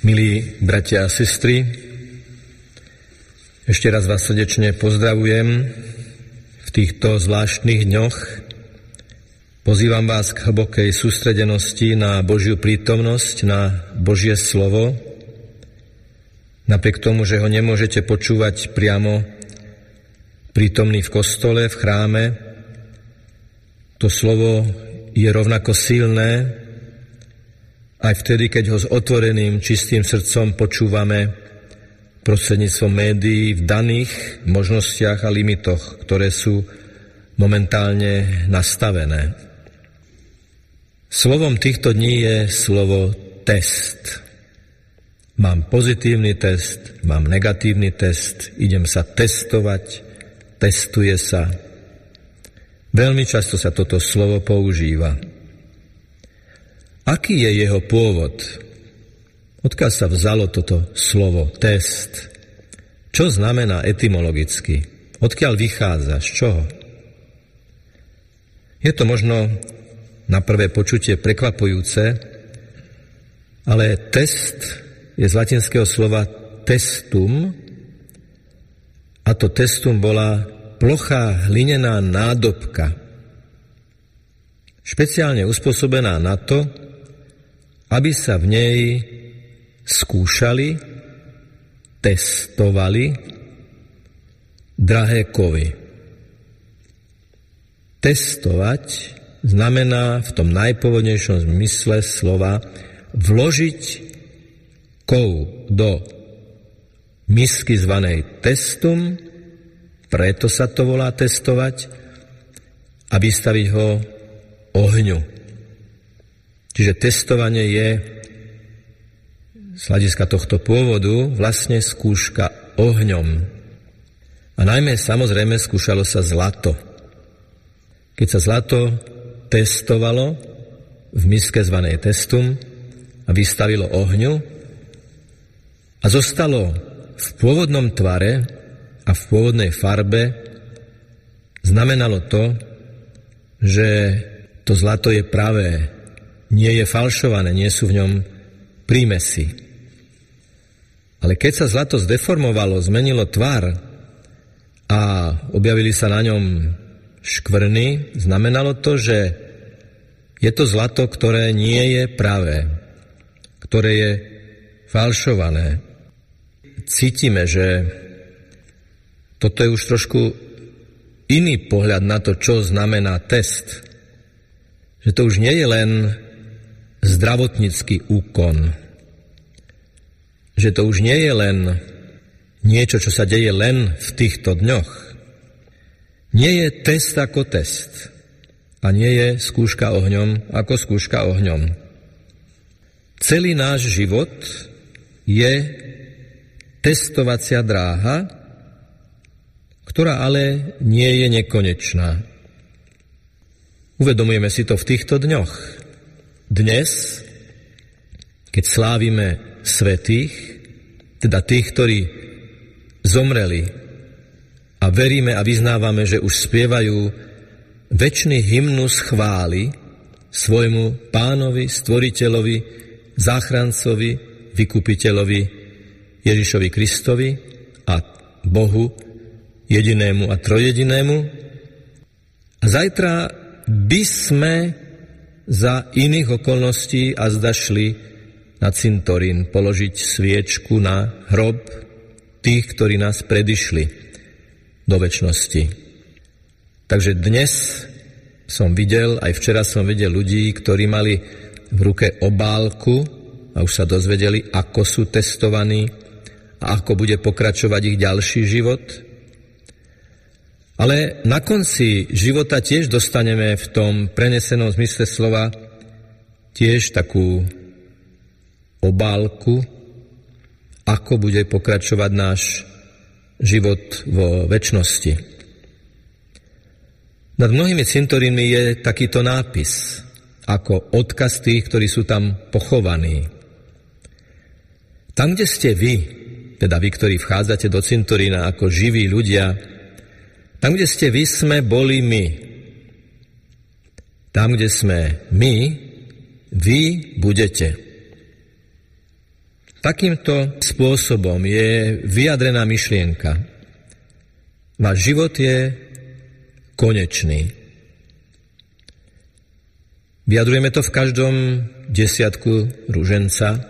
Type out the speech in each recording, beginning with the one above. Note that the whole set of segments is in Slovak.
Milí bratia a sestry, ešte raz vás srdečne pozdravujem v týchto zvláštnych dňoch. Pozývam vás k hlbokej sústredenosti na Božiu prítomnosť, na Božie slovo. Napriek tomu, že ho nemôžete počúvať priamo prítomný v kostole, v chráme, to slovo je rovnako silné, aj vtedy, keď ho s otvoreným, čistým srdcom počúvame prostredníctvom médií v daných možnostiach a limitoch, ktoré sú momentálne nastavené. Slovom týchto dní je slovo test. Mám pozitívny test, mám negatívny test, idem sa testovať, testuje sa. Veľmi často sa toto slovo používa. Aký je jeho pôvod? Odkiaľ sa vzalo toto slovo test? Čo znamená etymologicky? Odkiaľ vychádza? Z čoho? Je to možno na prvé počutie prekvapujúce, ale test je z latinského slova testum a to testum bola plochá hlinená nádobka, špeciálne uspôsobená na to, aby sa v nej skúšali, testovali drahé kovy. Testovať znamená v tom najpôvodnejšom zmysle slova vložiť kov do misky zvanej testum, preto sa to volá testovať, a vystaviť ho ohňu. Čiže testovanie je z hľadiska tohto pôvodu vlastne skúška ohňom. A najmä samozrejme skúšalo sa zlato. Keď sa zlato testovalo v miske zvanej testum a vystavilo ohňu a zostalo v pôvodnom tvare a v pôvodnej farbe, znamenalo to, že to zlato je pravé, nie je falšované, nie sú v ňom prímesy. Ale keď sa zlato zdeformovalo, zmenilo tvar a objavili sa na ňom škvrny, znamenalo to, že je to zlato, ktoré nie je pravé, ktoré je falšované. Cítime, že toto je už trošku iný pohľad na to, čo znamená test. Že to už nie je len zdravotnícky úkon. Že to už nie je len niečo, čo sa deje len v týchto dňoch. Nie je test ako test a nie je skúška ohňom ako skúška ohňom. Celý náš život je testovacia dráha, ktorá ale nie je nekonečná. Uvedomujeme si to v týchto dňoch. Dnes, keď slávime svetých, teda tých, ktorí zomreli a veríme a vyznávame, že už spievajú väčší hymnus chvály svojmu pánovi, stvoriteľovi, záchrancovi, vykupiteľovi Ježišovi Kristovi a Bohu jedinému a trojedinému. Zajtra by sme za iných okolností a zda na cintorín položiť sviečku na hrob tých, ktorí nás predišli do väčšnosti. Takže dnes som videl, aj včera som videl ľudí, ktorí mali v ruke obálku a už sa dozvedeli, ako sú testovaní a ako bude pokračovať ich ďalší život – ale na konci života tiež dostaneme v tom prenesenom zmysle slova tiež takú obálku, ako bude pokračovať náš život vo väčšnosti. Nad mnohými cintorínmi je takýto nápis, ako odkaz tých, ktorí sú tam pochovaní. Tam, kde ste vy, teda vy, ktorí vchádzate do cintorína ako živí ľudia, tam, kde ste vy, sme boli my. Tam, kde sme my, vy budete. Takýmto spôsobom je vyjadrená myšlienka. Váš život je konečný. Vyjadrujeme to v každom desiatku ruženca,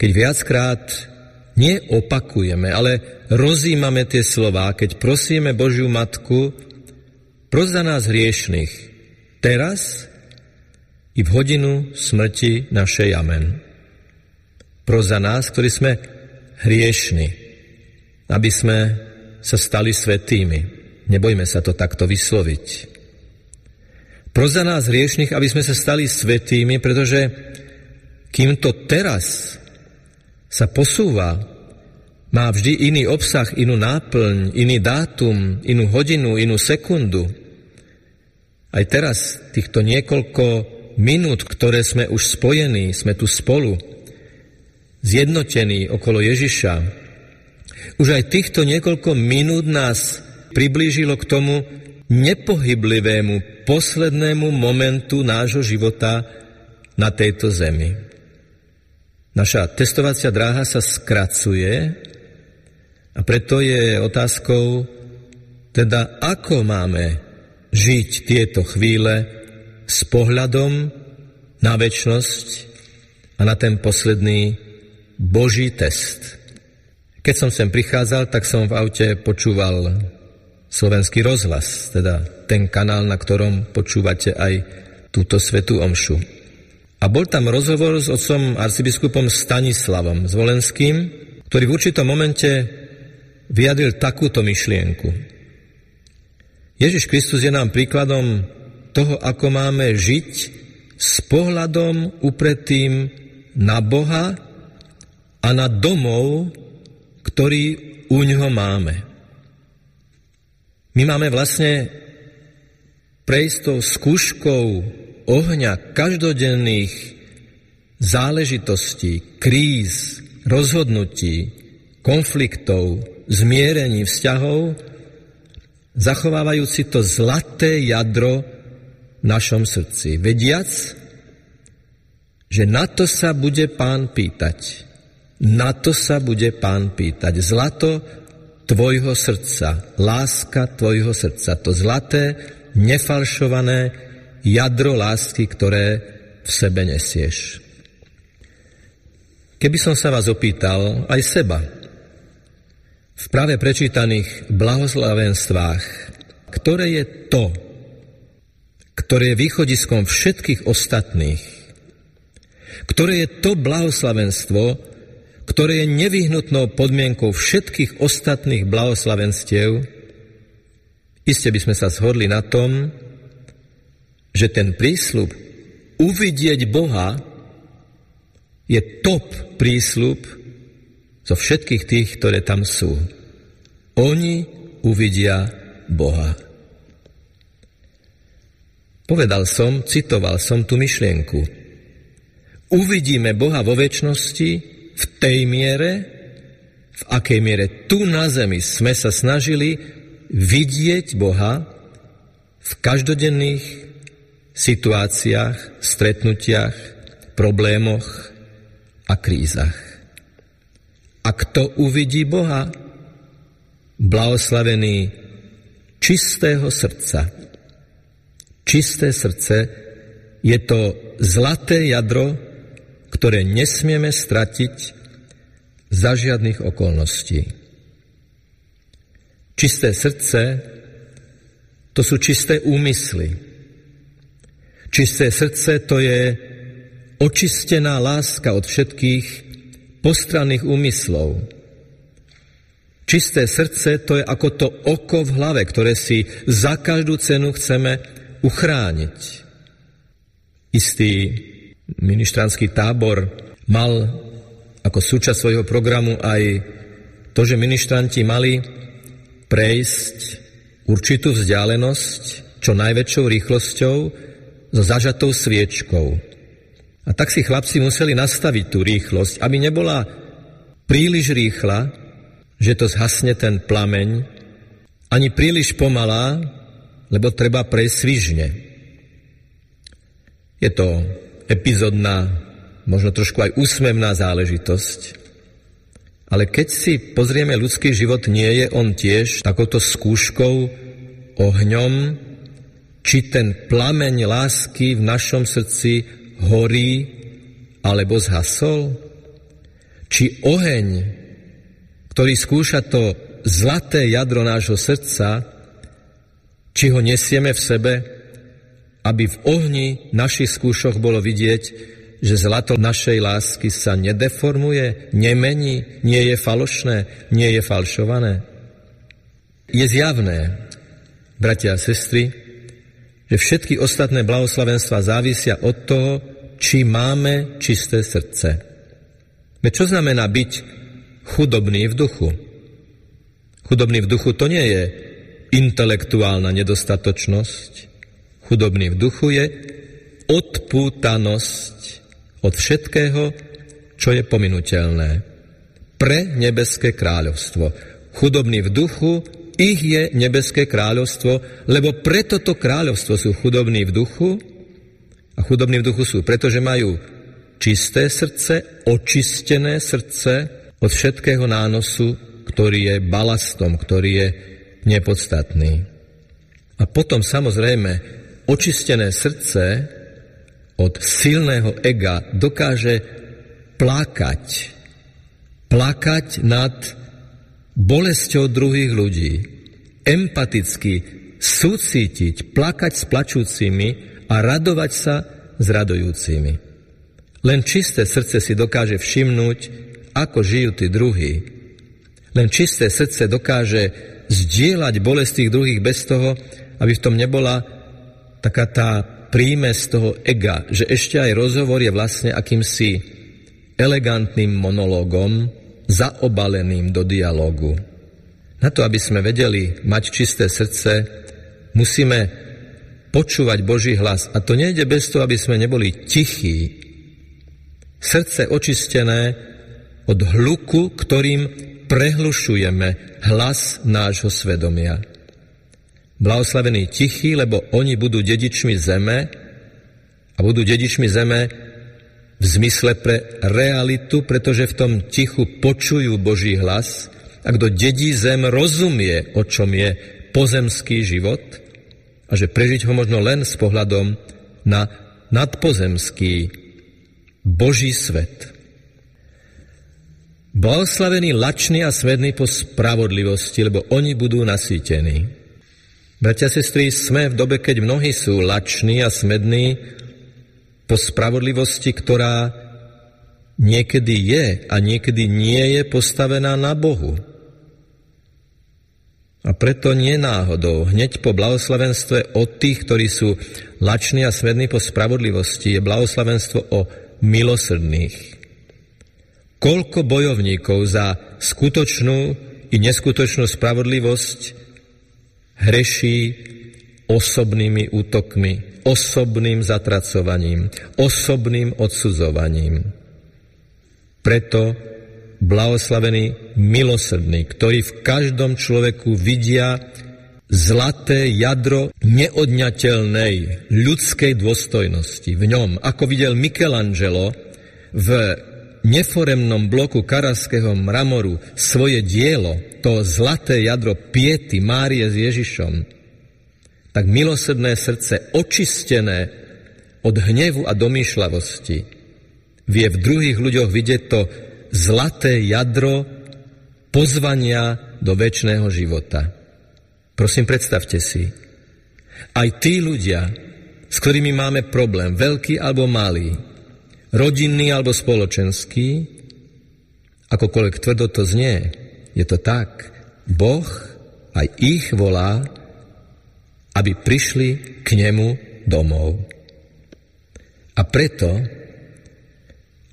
keď viackrát neopakujeme, ale rozímame tie slová, keď prosíme Božiu Matku, pros za nás hriešných, teraz i v hodinu smrti našej. Amen pro za nás, ktorí sme hriešni, aby sme sa stali svetými. Nebojme sa to takto vysloviť. Pro za nás hriešných, aby sme sa stali svetými, pretože kým to teraz sa posúva, má vždy iný obsah, inú náplň, iný dátum, inú hodinu, inú sekundu. Aj teraz, týchto niekoľko minút, ktoré sme už spojení, sme tu spolu, zjednotení okolo Ježiša. Už aj týchto niekoľko minút nás priblížilo k tomu nepohyblivému poslednému momentu nášho života na tejto zemi. Naša testovacia dráha sa skracuje a preto je otázkou, teda ako máme žiť tieto chvíle s pohľadom na väčnosť a na ten posledný Boží test. Keď som sem prichádzal, tak som v aute počúval slovenský rozhlas, teda ten kanál, na ktorom počúvate aj túto svetú omšu. A bol tam rozhovor s otcom arcibiskupom Stanislavom Zvolenským, ktorý v určitom momente vyjadril takúto myšlienku. Ježiš Kristus je nám príkladom toho, ako máme žiť s pohľadom upretým na Boha a na domov, ktorý u ňoho máme. My máme vlastne prejsť tou skúškou ohňa každodenných záležitostí, kríz, rozhodnutí, konfliktov, zmierení vzťahov, zachovávajúci to zlaté jadro v našom srdci. Vediac, že na to sa bude pán pýtať. Na to sa bude pán pýtať. Zlato tvojho srdca, láska tvojho srdca, to zlaté, nefalšované jadro lásky, ktoré v sebe nesieš. Keby som sa vás opýtal, aj seba, v práve prečítaných blahoslavenstvách, ktoré je to, ktoré je východiskom všetkých ostatných, ktoré je to blahoslavenstvo, ktoré je nevyhnutnou podmienkou všetkých ostatných blahoslavenstiev, iste by sme sa zhodli na tom, že ten prísľub uvidieť Boha je top prísľub zo všetkých tých, ktoré tam sú. Oni uvidia Boha. Povedal som, citoval som tú myšlienku. Uvidíme Boha vo väčšnosti, v tej miere, v akej miere tu na zemi sme sa snažili vidieť Boha v každodenných situáciách, stretnutiach, problémoch a krízach. A kto uvidí Boha? Blahoslavený čistého srdca. Čisté srdce je to zlaté jadro, ktoré nesmieme stratiť za žiadnych okolností. Čisté srdce to sú čisté úmysly. Čisté srdce to je očistená láska od všetkých postranných úmyslov. Čisté srdce to je ako to oko v hlave, ktoré si za každú cenu chceme uchrániť. Istý ministranský tábor mal ako súčasť svojho programu aj to, že ministranti mali prejsť určitú vzdialenosť čo najväčšou rýchlosťou so zažatou sviečkou. A tak si chlapci museli nastaviť tú rýchlosť, aby nebola príliš rýchla, že to zhasne ten plameň, ani príliš pomalá, lebo treba prejsť svižne. Je to epizodná možno trošku aj úsmevná záležitosť. Ale keď si pozrieme ľudský život, nie je on tiež takouto skúškou, ohňom, či ten plameň lásky v našom srdci horí alebo zhasol? Či oheň, ktorý skúša to zlaté jadro nášho srdca, či ho nesieme v sebe, aby v ohni našich skúšok bolo vidieť, že zlato našej lásky sa nedeformuje, nemení, nie je falošné, nie je falšované. Je zjavné, bratia a sestry, že všetky ostatné blahoslavenstva závisia od toho, či máme čisté srdce. Veď čo znamená byť chudobný v duchu? Chudobný v duchu to nie je intelektuálna nedostatočnosť. Chudobný v duchu je odpútanosť od všetkého, čo je pominuteľné. Pre nebeské kráľovstvo. Chudobní v duchu, ich je nebeské kráľovstvo, lebo preto to kráľovstvo sú chudobní v duchu a chudobní v duchu sú, pretože majú čisté srdce, očistené srdce od všetkého nánosu, ktorý je balastom, ktorý je nepodstatný. A potom samozrejme očistené srdce od silného ega dokáže plakať. Plakať nad bolesťou druhých ľudí. Empaticky súcítiť, plakať s plačúcimi a radovať sa s radujúcimi. Len čisté srdce si dokáže všimnúť, ako žijú tí druhí. Len čisté srdce dokáže zdieľať bolest tých druhých bez toho, aby v tom nebola taká tá z toho ega, že ešte aj rozhovor je vlastne akýmsi elegantným monológom, zaobaleným do dialogu. Na to, aby sme vedeli mať čisté srdce, musíme počúvať Boží hlas. A to nejde bez toho, aby sme neboli tichí. Srdce očistené od hluku, ktorým prehlušujeme hlas nášho svedomia. Blahoslavení tichí, lebo oni budú dedičmi zeme a budú dedičmi zeme v zmysle pre realitu, pretože v tom tichu počujú Boží hlas a kto dedí zem, rozumie, o čom je pozemský život a že prežiť ho možno len s pohľadom na nadpozemský Boží svet. Blahoslavení lační a svední po spravodlivosti, lebo oni budú nasýtení. Bratia sestry, sme v dobe, keď mnohí sú lační a smední po spravodlivosti, ktorá niekedy je a niekedy nie je postavená na Bohu. A preto nie náhodou, hneď po blahoslavenstve od tých, ktorí sú lační a smední po spravodlivosti, je blahoslavenstvo o milosrdných. Koľko bojovníkov za skutočnú i neskutočnú spravodlivosť hreší osobnými útokmi, osobným zatracovaním, osobným odsudzovaním. Preto blahoslavení milosrdní, ktorí v každom človeku vidia zlaté jadro neodňateľnej ľudskej dôstojnosti v ňom, ako videl Michelangelo v neforemnom bloku karaského mramoru svoje dielo, to zlaté jadro piety Márie s Ježišom, tak milosrdné srdce, očistené od hnevu a domýšľavosti, vie v druhých ľuďoch vidieť to zlaté jadro pozvania do väčšného života. Prosím, predstavte si, aj tí ľudia, s ktorými máme problém, veľký alebo malý, rodinný alebo spoločenský, akokoľvek tvrdo to znie, je to tak. Boh aj ich volá, aby prišli k nemu domov. A preto,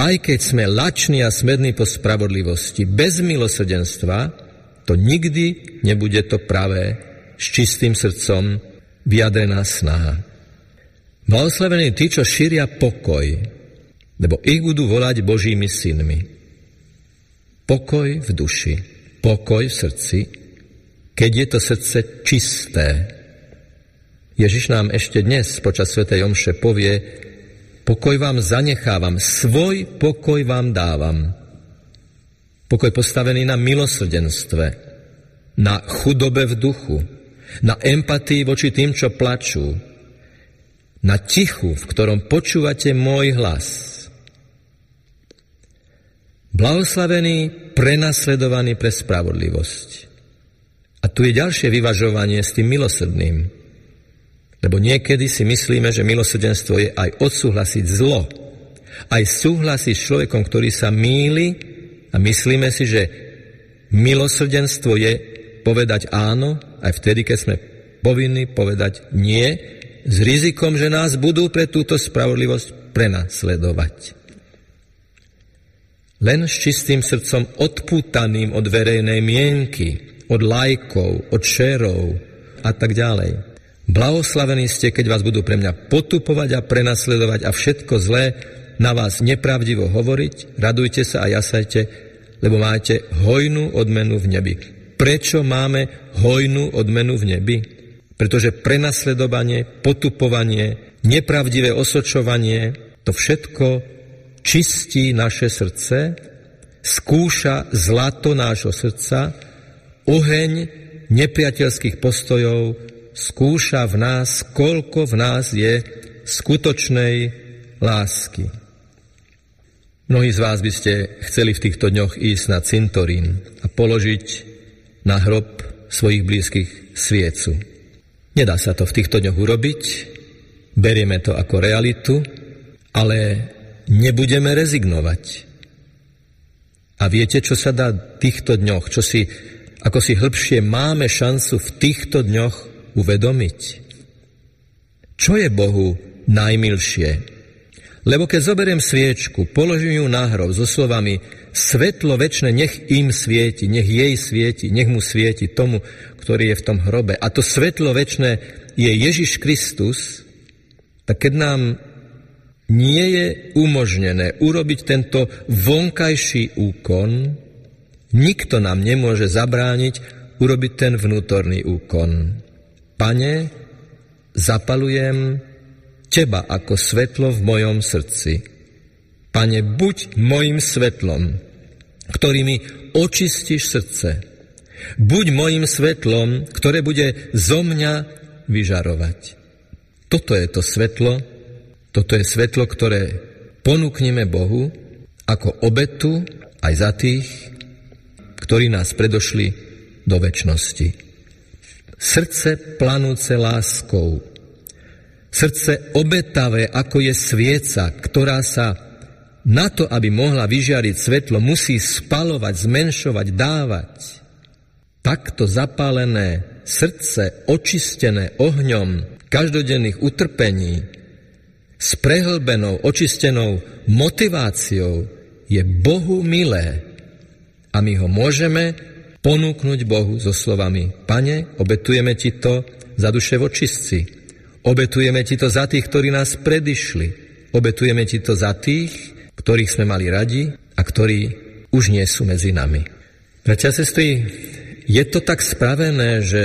aj keď sme lační a smední po spravodlivosti, bez milosrdenstva, to nikdy nebude to pravé, s čistým srdcom vyjadrená snaha. Blahoslavení tí, čo šíria pokoj, lebo ich budú volať Božími synmi. Pokoj v duši, pokoj v srdci, keď je to srdce čisté. Ježiš nám ešte dnes počas Sv. Omše povie, Pokoj vám zanechávam, svoj pokoj vám dávam. Pokoj postavený na milosrdenstve, na chudobe v duchu, na empatii voči tým, čo plačú, na tichu, v ktorom počúvate môj hlas. Blahoslavený, prenasledovaný pre spravodlivosť. A tu je ďalšie vyvažovanie s tým milosrdným. Lebo niekedy si myslíme, že milosrdenstvo je aj odsúhlasiť zlo, aj súhlasiť s človekom, ktorý sa míli a myslíme si, že milosrdenstvo je povedať áno, aj vtedy, keď sme povinní povedať nie, s rizikom, že nás budú pre túto spravodlivosť prenasledovať. Len s čistým srdcom odpútaným od verejnej mienky, od lajkov, od šerov a tak ďalej. Blahoslavení ste, keď vás budú pre mňa potupovať a prenasledovať a všetko zlé na vás nepravdivo hovoriť, radujte sa a jasajte, lebo máte hojnú odmenu v nebi. Prečo máme hojnú odmenu v nebi? Pretože prenasledovanie, potupovanie, nepravdivé osočovanie, to všetko čistí naše srdce, skúša zlato nášho srdca Oheň nepriateľských postojov skúša v nás, koľko v nás je skutočnej lásky. Mnohí z vás by ste chceli v týchto dňoch ísť na cintorín a položiť na hrob svojich blízkych sviecu. Nedá sa to v týchto dňoch urobiť, berieme to ako realitu, ale nebudeme rezignovať. A viete, čo sa dá v týchto dňoch, čo si ako si hĺbšie máme šancu v týchto dňoch uvedomiť. Čo je Bohu najmilšie? Lebo keď zoberiem sviečku, položím ju na hrob so slovami svetlo väčšie nech im svieti, nech jej svieti, nech mu svieti tomu, ktorý je v tom hrobe. A to svetlo väčšie je Ježiš Kristus, tak keď nám nie je umožnené urobiť tento vonkajší úkon, Nikto nám nemôže zabrániť urobiť ten vnútorný úkon. Pane, zapalujem Teba ako svetlo v mojom srdci. Pane, buď mojim svetlom, ktorý mi očistíš srdce. Buď mojim svetlom, ktoré bude zo mňa vyžarovať. Toto je to svetlo, toto je svetlo, ktoré ponúkneme Bohu ako obetu aj za tých, ktorí nás predošli do väčšnosti. Srdce planúce láskou, srdce obetavé, ako je svieca, ktorá sa na to, aby mohla vyžiariť svetlo, musí spalovať, zmenšovať, dávať. Takto zapálené srdce, očistené ohňom každodenných utrpení, s prehlbenou, očistenou motiváciou je Bohu milé a my ho môžeme ponúknuť Bohu so slovami Pane, obetujeme ti to za duše vočistci, obetujeme ti to za tých, ktorí nás predišli, obetujeme ti to za tých, ktorých sme mali radi a ktorí už nie sú medzi nami. Bratia sestry, je to tak spravené, že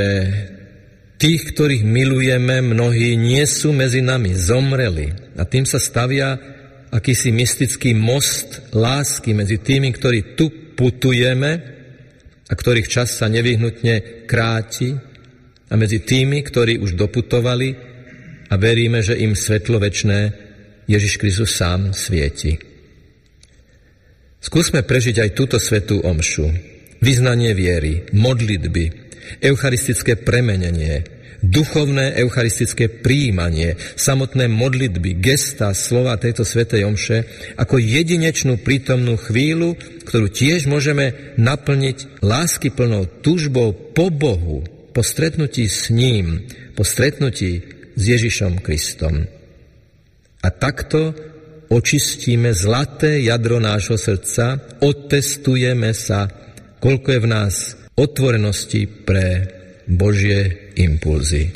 tých, ktorých milujeme, mnohí nie sú medzi nami, zomreli. A tým sa stavia akýsi mystický most lásky medzi tými, ktorí tu putujeme a ktorých čas sa nevyhnutne kráti a medzi tými, ktorí už doputovali a veríme, že im svetlo väčné Ježiš Kristus sám svieti. Skúsme prežiť aj túto svetú omšu. Vyznanie viery, modlitby, eucharistické premenenie, duchovné eucharistické príjmanie, samotné modlitby, gesta, slova tejto svetej omše ako jedinečnú prítomnú chvíľu, ktorú tiež môžeme naplniť lásky plnou tužbou po Bohu, po stretnutí s ním, po stretnutí s Ježišom Kristom. A takto očistíme zlaté jadro nášho srdca, otestujeme sa, koľko je v nás otvorenosti pre Božie impulzy.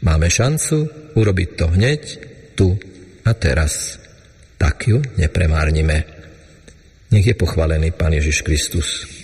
Máme šancu urobiť to hneď, tu a teraz. Tak ju nepremárnime. Nech je pochválený Pán Ježiš Kristus.